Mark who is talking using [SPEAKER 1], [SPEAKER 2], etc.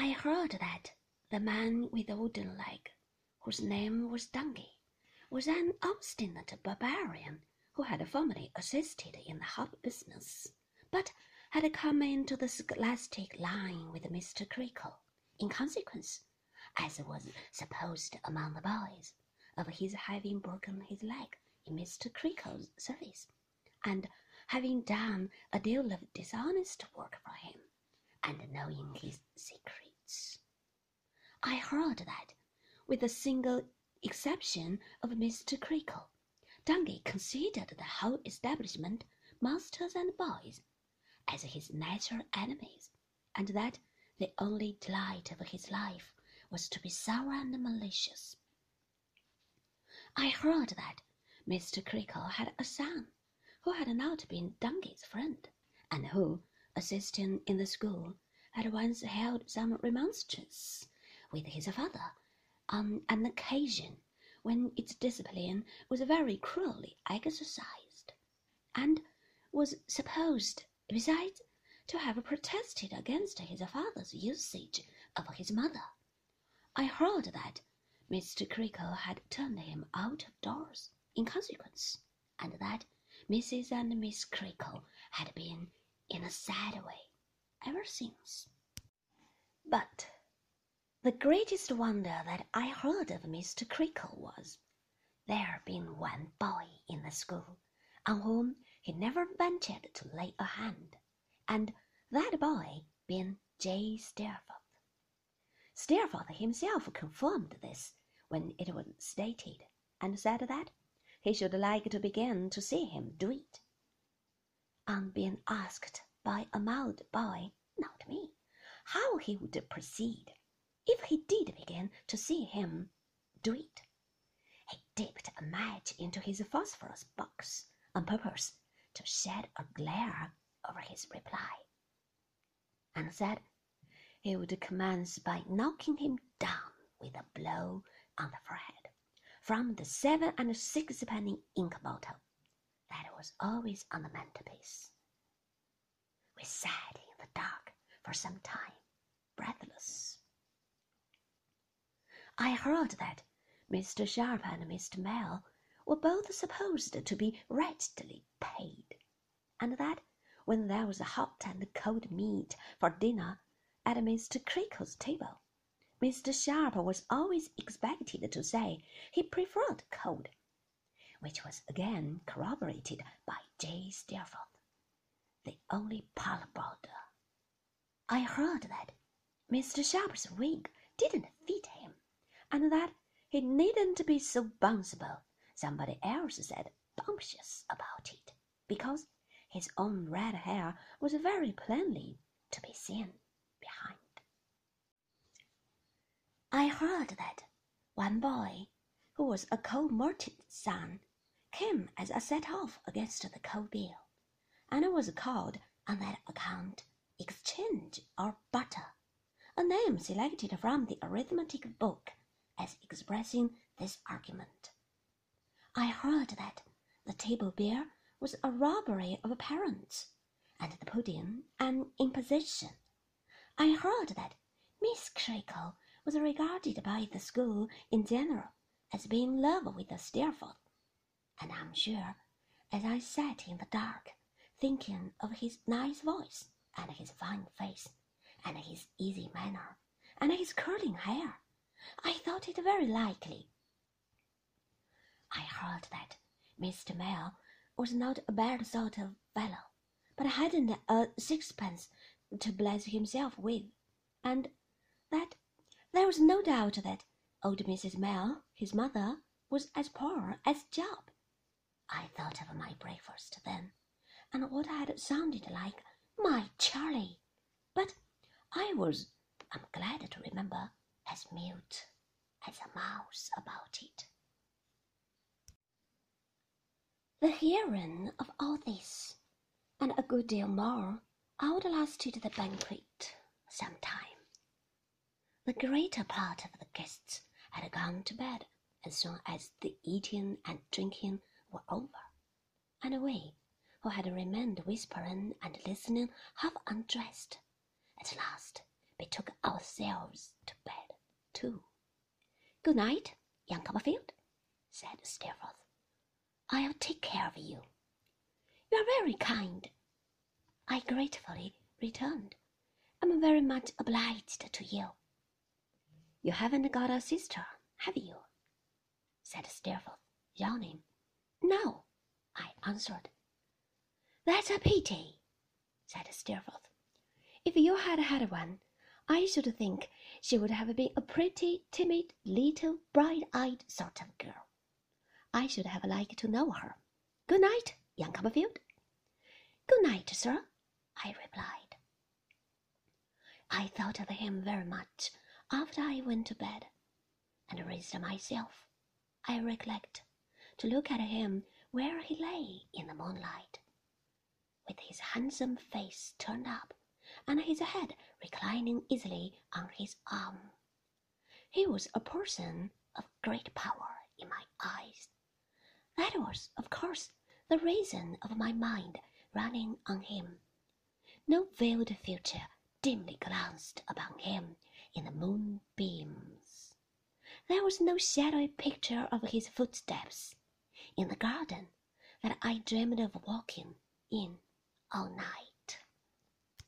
[SPEAKER 1] I heard that the man with the wooden leg, whose name was Tungay, was an obstinate barbarian who had formerly assisted in the hop business, but had come into the scholastic line with Mr. Creakle, in consequence, as was supposed among the boys, of his having broken his leg in Mr. Creakle's service, and having done a deal of dishonest work for him, and knowing his secrets. I heard that, with the single exception of Mr. Creakle, Tungay considered the whole establishment, masters and boys, as his natural enemies, and that the only delight of his life was to be sour and malicious. I heard that Mr. Creakle had a son who had not been Tungay's friend, and who, assisting in the school, had once held some remonstrance with his father on an occasion when its discipline was very cruelly exercised, and was supposed, besides, to have protested against his father's usage of his mother. I heard that Mr. Creakle had turned him out of doors in consequence, and that Mrs. and Miss Creakle had been in a sad way ever since. But the greatest wonder that I heard of Mr. Creakle was there being one boy in the school on whom he never ventured to lay a hand, and that boy being J. Steerforth. Steerforth himself confirmed this when it was stated, and said that he should like to begin to see him do it. On being asked by a mild boy, not me, how he would proceed if he did begin to see him do it, he dipped a match into his phosphorus box on purpose to shed a glare over his reply, and said he would commence by knocking him down with a blow on the forehead from the seven and sixpenny ink bottle that was always on the mantelpiece. We sat in the dark for some time, breathless. I heard that Mr. Sharp and Mr. Mell were both supposed to be wretchedly paid, and that when there was hot and cold meat for dinner at Mr. Creakle's table, Mr. Sharp was always expected to say he preferred cold, which was again corroborated by J. Steerforth, the only parlor boarder. I heard that Mr. Sharp's wig didn't fit him, and that he needn't be so bounceable. Somebody else said bumptious about it, because his own red hair was very plainly to be seen behind. I heard that one boy, who was a coal merchant's son, came as a set off against the coal bill, and was called on that account exchange or barter, a name selected from the arithmetic book as expressing this argument. I heard that the table beer was a robbery of parents, and the pudding an imposition. I heard that Miss Creakle was regarded by the school in general as being in love with Steerforth, and I'm sure, as I sat in the dark, thinking of his nice voice and his fine face and his easy manner and his curling hair, I thought it very likely. I heard that Mr. Mell was not a bad sort of fellow, but hadn't a sixpence to bless himself with, and that there was no doubt that old Mrs. Mell, his mother, was as poor as Job. I thought of my breakfast then, and what had sounded like my Charlie, but I was, I'm glad to remember, as mute as a mouse about it. The hearing of all this, and a good deal more, outlasted the banquet some time. The greater part of the guests had gone to bed as soon as the eating and drinking were over, and we, who had remained whispering and listening half undressed, at last took ourselves to bed, too. Good night, young Copperfield, said Steerforth. I'll take care of you. You are very kind. I gratefully returned. I'm very much obliged to you. You haven't got a sister, have you? said Steerforth, yawning. No, I answered. That's a pity, said Steerforth. If you had had one, I should think she would have been a pretty, timid, little, bright-eyed sort of girl. I should have liked to know her. Good night, young Copperfield. Good night, sir, I replied. I thought of him very much after I went to bed, and raised myself, I recollect, to look at him where he lay in the moonlight, with his handsome face turned up and his head reclining easily on his arm. He was a person of great power in my eyes. That was, of course, the reason of my mind running on him. No veiled future dimly glanced upon him in the moonbeams. There was no shadowy picture of his footsteps in the garden that I dreamed of walking in all night.